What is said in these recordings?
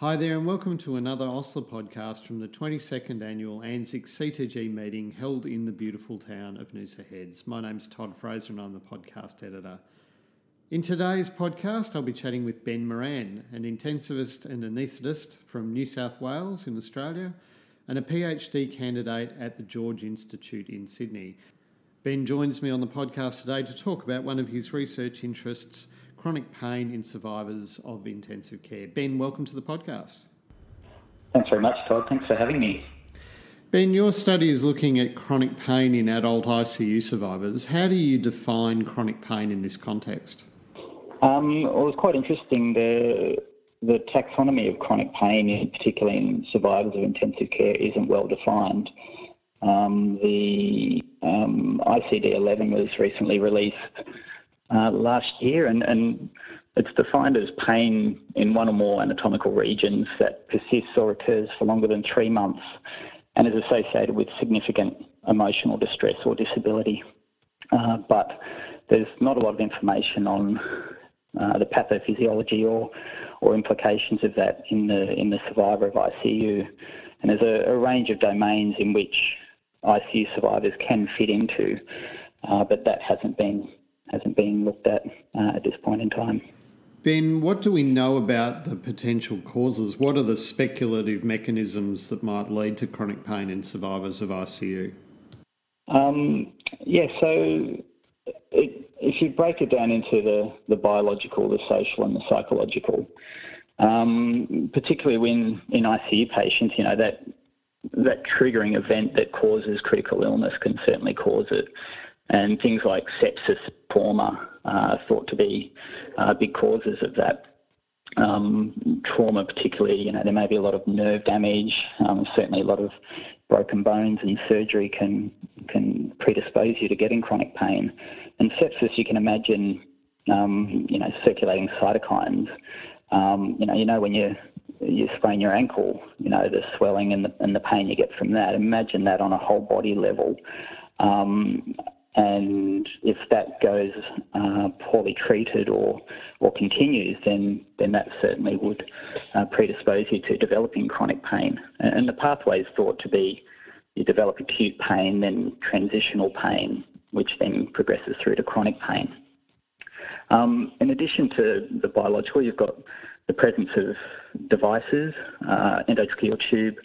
Hi there, and welcome to another Osler podcast from the 22nd annual ANZICS CTG meeting held in the beautiful town of Noosa Heads. My name's Todd Fraser, and I'm the podcast editor. In today's podcast, I'll be chatting with Ben Moran, an intensivist and anaesthetist from New South Wales in Australia, and a PhD candidate at the George Institute in Sydney. Ben joins me on the podcast today to talk about one of his research interests chronic pain in survivors of intensive care. Ben, welcome to the podcast. Thanks very much, Todd. Thanks for having me. Ben, your study is looking at chronic pain in adult ICU survivors. How do you define chronic pain in this context? Um, well, it's quite interesting. The the taxonomy of chronic pain, particularly in survivors of intensive care, isn't well defined. Um, the um, ICD 11 was recently released uh, last year, and, and it's defined as pain in one or more anatomical regions that persists or occurs for longer than three months and is associated with significant emotional distress or disability. Uh, but there's not a lot of information on uh, the pathophysiology or or implications of that in the in the survivor of ICU. And there's a, a range of domains in which ICU survivors can fit into, uh, but that hasn't been hasn't been looked at uh, at this point in time. Ben, what do we know about the potential causes? What are the speculative mechanisms that might lead to chronic pain in survivors of ICU? Um, yeah, so it, if you break it down into the, the biological, the social, and the psychological, um, particularly when in ICU patients, you know, that that triggering event that causes critical illness can certainly cause it and things like sepsis, trauma, uh, thought to be uh, big causes of that. Um, trauma, particularly, you know, there may be a lot of nerve damage, um, certainly a lot of broken bones, and surgery can can predispose you to getting chronic pain. And sepsis, you can imagine, um, you know, circulating cytokines. Um, you know, you know when you you sprain your ankle, you know, the swelling and the, and the pain you get from that. Imagine that on a whole body level. Um, and if that goes uh, poorly treated or or continues, then then that certainly would uh, predispose you to developing chronic pain. And the pathway is thought to be you develop acute pain, then transitional pain, which then progresses through to chronic pain. Um, in addition to the biological, you've got the presence of devices, uh, endotracheal tube,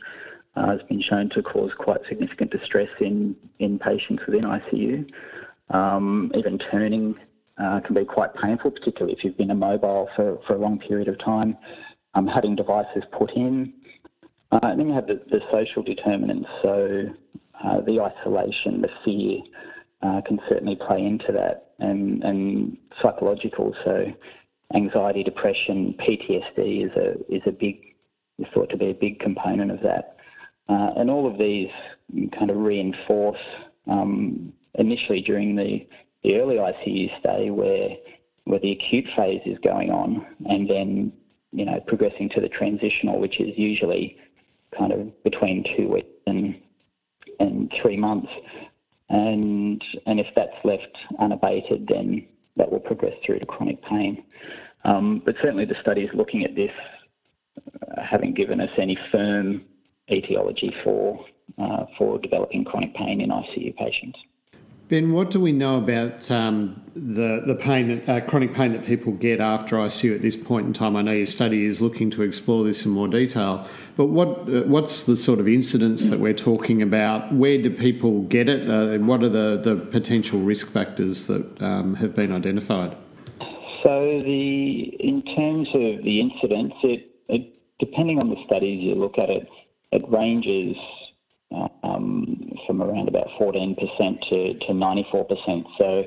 uh, has been shown to cause quite significant distress in, in patients within ICU. Um, even turning uh, can be quite painful, particularly if you've been immobile for, for a long period of time. Um, having devices put in. Uh, and then you have the, the social determinants, so uh, the isolation, the fear uh, can certainly play into that, and, and psychological, so anxiety, depression, PTSD is a, is a big, is thought to be a big component of that. Uh, and all of these kind of reinforce um, initially during the, the early ICU stay where where the acute phase is going on, and then you know progressing to the transitional, which is usually kind of between two weeks and and three months. And and if that's left unabated, then that will progress through to chronic pain. Um, but certainly the studies looking at this uh, haven't given us any firm etiology for uh, for developing chronic pain in ICU patients. Ben, what do we know about um, the the pain, uh, chronic pain that people get after ICU at this point in time? I know your study is looking to explore this in more detail, but what uh, what's the sort of incidence that we're talking about? Where do people get it? Uh, what are the, the potential risk factors that um, have been identified? So the in terms of the incidence, it, it depending on the studies you look at it, it ranges um, from around about 14% to, to 94%. So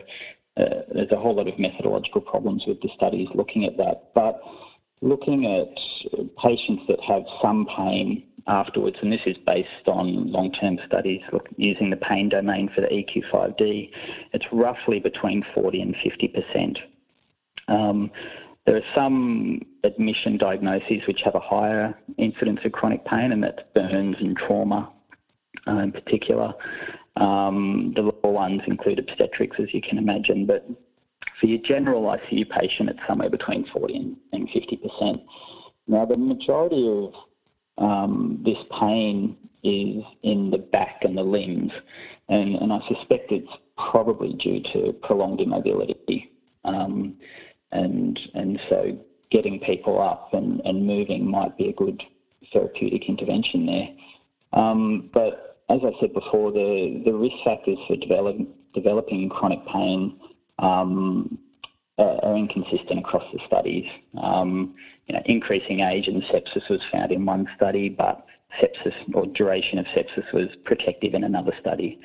uh, there's a whole lot of methodological problems with the studies looking at that. But looking at patients that have some pain afterwards, and this is based on long term studies look, using the pain domain for the EQ5D, it's roughly between 40 and 50%. Um, there are some admission diagnoses which have a higher incidence of chronic pain, and that's burns and trauma uh, in particular. Um, the lower ones include obstetrics, as you can imagine, but for your general ICU patient, it's somewhere between 40 and, and 50%. Now, the majority of um, this pain is in the back and the limbs, and, and I suspect it's probably due to prolonged immobility. Um, and, and so getting people up and, and moving might be a good therapeutic intervention there. Um, but as I said before, the, the risk factors for develop, developing chronic pain um, are inconsistent across the studies. Um, you know, increasing age and sepsis was found in one study, but sepsis or duration of sepsis was protective in another study.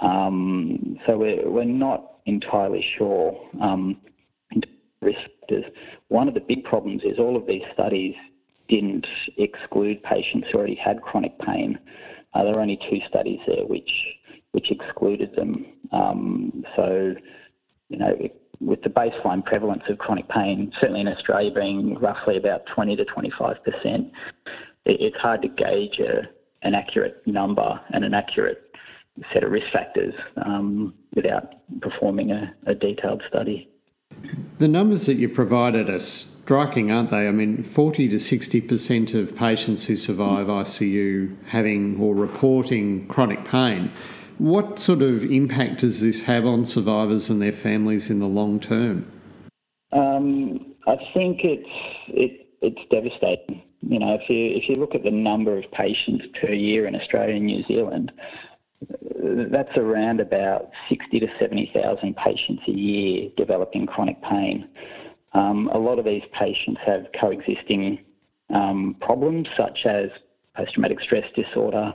Um, so we're, we're not entirely sure One of the big problems is all of these studies didn't exclude patients who already had chronic pain. Uh, there are only two studies there which which excluded them. Um, so, you know, with the baseline prevalence of chronic pain, certainly in Australia being roughly about 20 to 25 percent, it, it's hard to gauge a, an accurate number and an accurate set of risk factors um, without performing a, a detailed study. The numbers that you provided are striking, aren't they? I mean, 40 to 60% of patients who survive ICU having or reporting chronic pain. What sort of impact does this have on survivors and their families in the long term? Um, I think it's it, it's devastating. You know, if you if you look at the number of patients per year in Australia and New Zealand, that's around about 60 to 70,000 patients a year developing chronic pain. Um, a lot of these patients have coexisting um, problems such as post-traumatic stress disorder,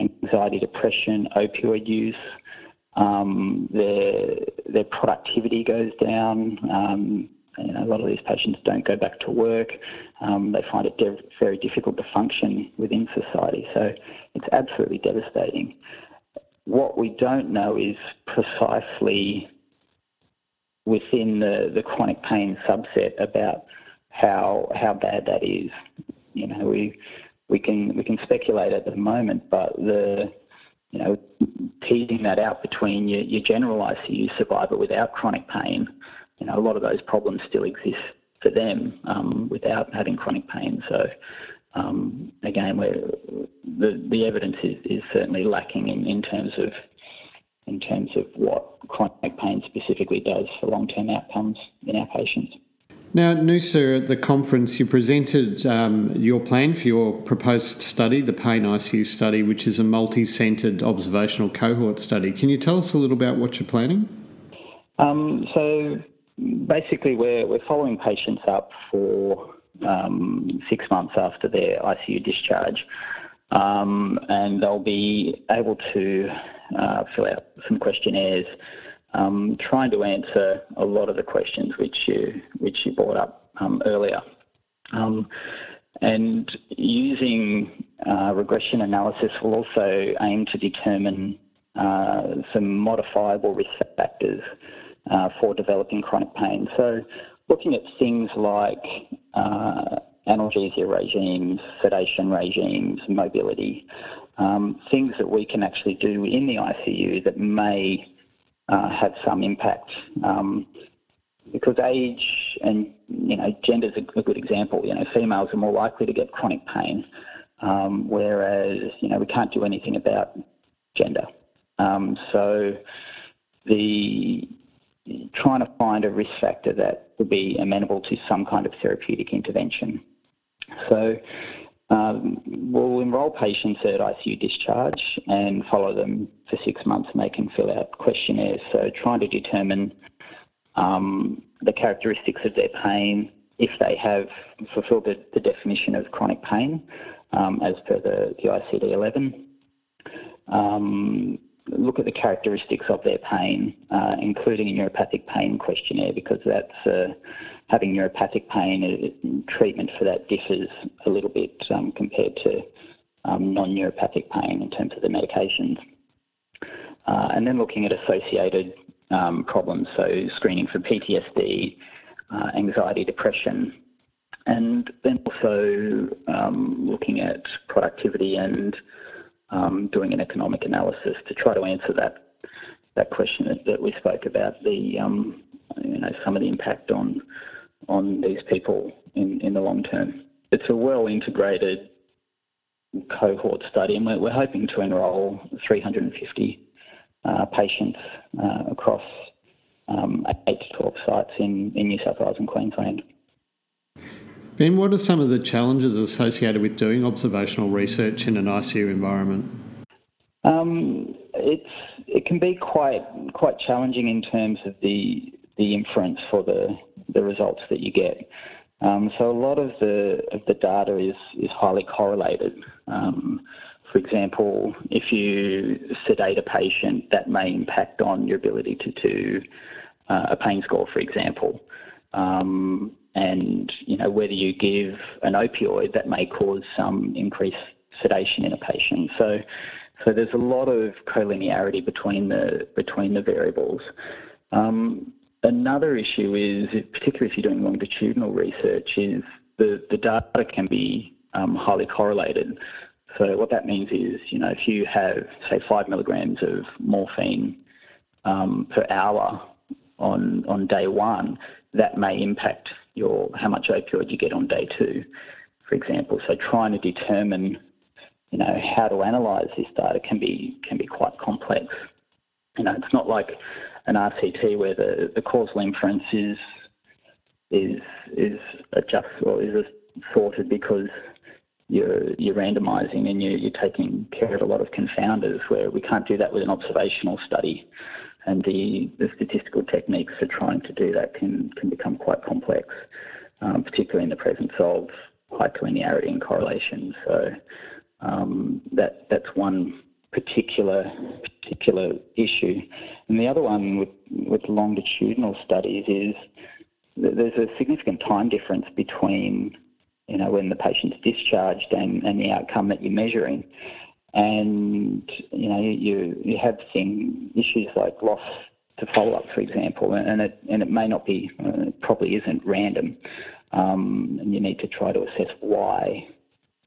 anxiety, depression, opioid use. Um, their their productivity goes down. Um, you know, a lot of these patients don't go back to work. Um, they find it de- very difficult to function within society. So it's absolutely devastating. What we don't know is precisely within the, the chronic pain subset about how how bad that is. You know, we we can we can speculate at the moment, but the you know teasing that out between your, your general ICU survivor without chronic pain, you know, a lot of those problems still exist for them um, without having chronic pain. So um, again, the the evidence is, is certainly lacking in, in terms of in terms of what chronic pain specifically does for long term outcomes in our patients. Now, Noosa, at the conference, you presented um, your plan for your proposed study, the Pain ICU study, which is a multi centred observational cohort study. Can you tell us a little about what you're planning? Um, so, basically, we're, we're following patients up for um, six months after their ICU discharge. Um, and they'll be able to uh, fill out some questionnaires, um, trying to answer a lot of the questions which you which you brought up um, earlier, um, and using uh, regression analysis will also aim to determine uh, some modifiable risk factors uh, for developing chronic pain. So looking at things like uh, analgesia regimes, sedation regimes, mobility, um, things that we can actually do in the ICU that may uh, have some impact. Um, because age and you know gender is a, good example. You know, females are more likely to get chronic pain, um, whereas you know we can't do anything about gender. Um, so the trying to find a risk factor that would be amenable to some kind of therapeutic intervention. So um, we'll enrol patients at ICU discharge and follow them for six months and they can fill out questionnaires. So trying to determine um, the characteristics of their pain, if they have fulfilled the, the definition of chronic pain um, as per the, the ICD-11. Um, look at the characteristics of their pain, uh, including a neuropathic pain questionnaire, because that's uh, having neuropathic pain. Uh, treatment for that differs a little bit um, compared to um, non-neuropathic pain in terms of the medications. Uh, and then looking at associated um, problems, so screening for PTSD, uh, anxiety, depression, and then also um, looking at productivity and um, doing an economic analysis to try to answer that that question that, that we spoke about the um, you know some of the impact on on these people in, in the long term. it's a well integrated cohort study, and we're, we're hoping to enrol 350 uh, patients uh, across um, 8 to 12 sites in, in New South Wales and Queensland. Ben, what are some of the challenges associated with doing observational research in an ICU environment? Um, it's it can be quite quite challenging in terms of the the inference for the the results that you get. Um, so a lot of the of the data is is highly correlated. Um, for example, if you sedate a patient, that may impact on your ability to do uh, a pain score, for example. Um, and you know whether you give an opioid, that may cause some increased sedation in a patient. So, so there's a lot of collinearity between the between the variables. Um, another issue is, particularly if you're doing longitudinal research, is the, the data can be um, highly correlated. So what that means is, you know, if you have say five milligrams of morphine um, per hour on on day one, that may impact your how much opioid you get on day two, for example. So trying to determine, you know, how to analyse this data can be can be quite complex. You know, it's not like an RCT where the, the causal inference is is is adjust or is sorted because you're you're randomising and you're, you're taking care of a lot of confounders where we can't do that with an observational study and the, the statistical techniques for trying to do that can, can become quite complex, um, particularly in the presence of high collinearity and correlation. So um, that that's one particular particular issue, and the other one with with longitudinal studies is there's a significant time difference between you know, when the patient's discharged and, and the outcome that you're measuring. And, you know, you, you have seen issues like loss to follow up, for example, and it, and it may not be, uh, probably isn't random. Um, and you need to try to assess why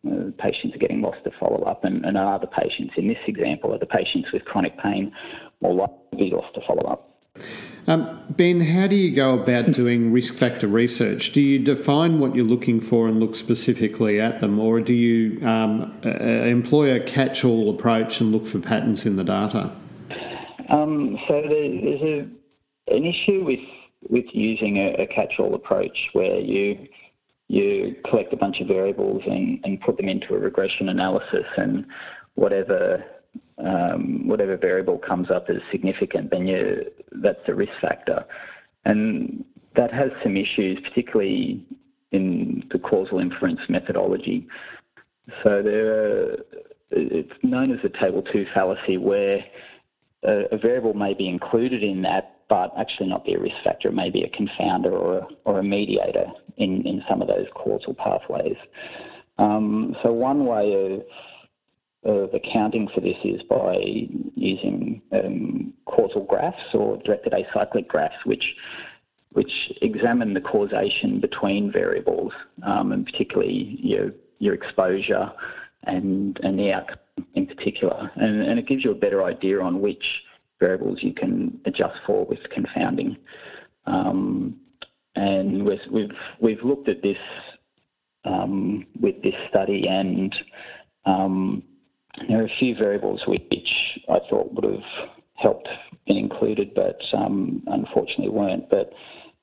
uh, patients are getting lost to follow up, and, and are the patients in this example are the patients with chronic pain more likely to be lost to follow up. Um, ben, how do you go about doing risk factor research? Do you define what you're looking for and look specifically at them, or do you um, uh, employ a catch all approach and look for patterns in the data? Um, so there's a, an issue with with using a, a catch all approach where you you collect a bunch of variables and, and put them into a regression analysis and whatever um, whatever variable comes up as significant, then you, that's the risk factor. And that has some issues, particularly in the causal inference methodology. So there are, it's known as the table two fallacy, where a, a, variable may be included in that, but actually not be a risk factor. It may be a confounder or a, or a mediator in, in some of those causal pathways. Um, so one way of of accounting for this is by using um, causal graphs or directed acyclic graphs, which which examine the causation between variables, um, and particularly your your exposure and and the outcome in particular, and, and it gives you a better idea on which variables you can adjust for with confounding. Um, and we've, we've we've looked at this um, with this study and um, there are a few variables which I thought would have helped been included, but um, unfortunately weren't. But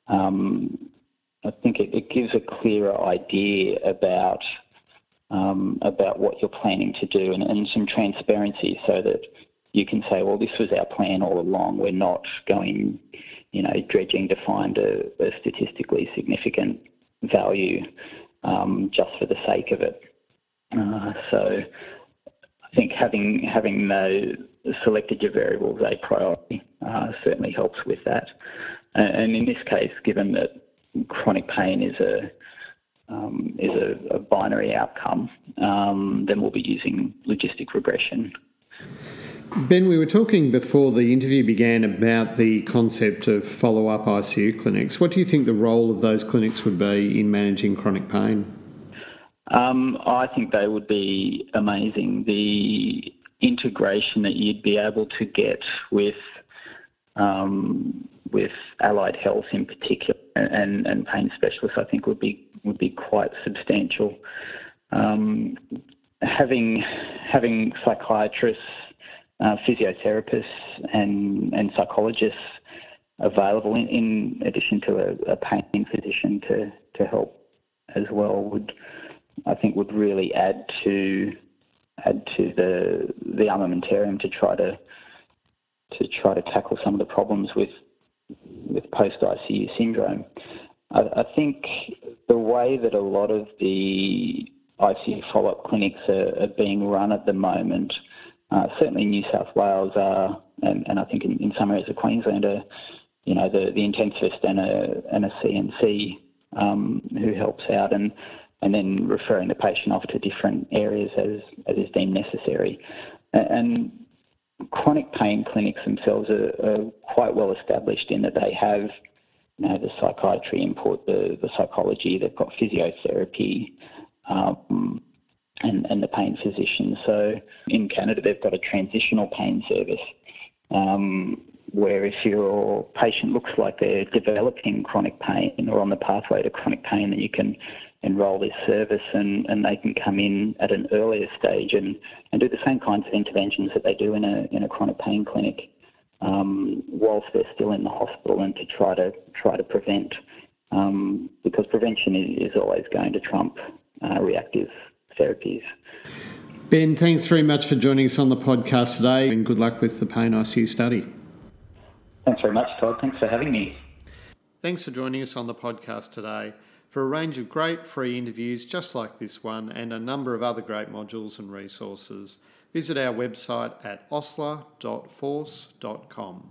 um, I think it, it, gives a clearer idea about um, about what you're planning to do and, and, some transparency, so that you can say, well, this was our plan all along. We're not going, you know, dredging to find a, a statistically significant value um, just for the sake of it. Uh, so think having having uh, selected your variables a priority uh, certainly helps with that. And in this case, given that chronic pain is a um, is a, a, binary outcome, um, then we'll be using logistic regression. Ben, we were talking before the interview began about the concept of follow up ICU clinics. What do you think the role of those clinics would be in managing chronic pain? Um, I think they would be amazing. The integration that you'd be able to get with um, with allied health in particular and, and pain specialists, I think would be would be quite substantial. Um, having having psychiatrists, uh, physiotherapists, and and psychologists available in, in addition to a, a, pain physician to to help as well would I think would really add to add to the the armamentarium to try to to try to tackle some of the problems with with post ICU syndrome. I, I think the way that a lot of the ICU follow up clinics are, are, being run at the moment, uh, certainly New South Wales are, and, and I think in, in, some areas of Queensland are, you know, the, the intensivist and a, and a CNC um, who helps out and, and then referring the patient off to different areas as, as is deemed necessary. And chronic pain clinics themselves are, are, quite well established in that they have you know, the psychiatry input, the, the psychology, they've got physiotherapy, um, and, and the pain physician. So in Canada, they've got a transitional pain service um, where if your patient looks like they're developing chronic pain or on the pathway to chronic pain, then you can enrol this service and, and they can come in at an earlier stage and, and do the same kinds of interventions that they do in a, in a chronic pain clinic um, whilst they're still in the hospital and to try to try to prevent um, because prevention is, always going to trump uh, reactive therapies. Ben, thanks very much for joining us on the podcast today and good luck with the Pain ICU study. Thanks very much, Todd. Thanks for having me. Thanks for joining us on the podcast today. For a range of great free interviews just like this one and a number of other great modules and resources, visit our website at osler.force.com.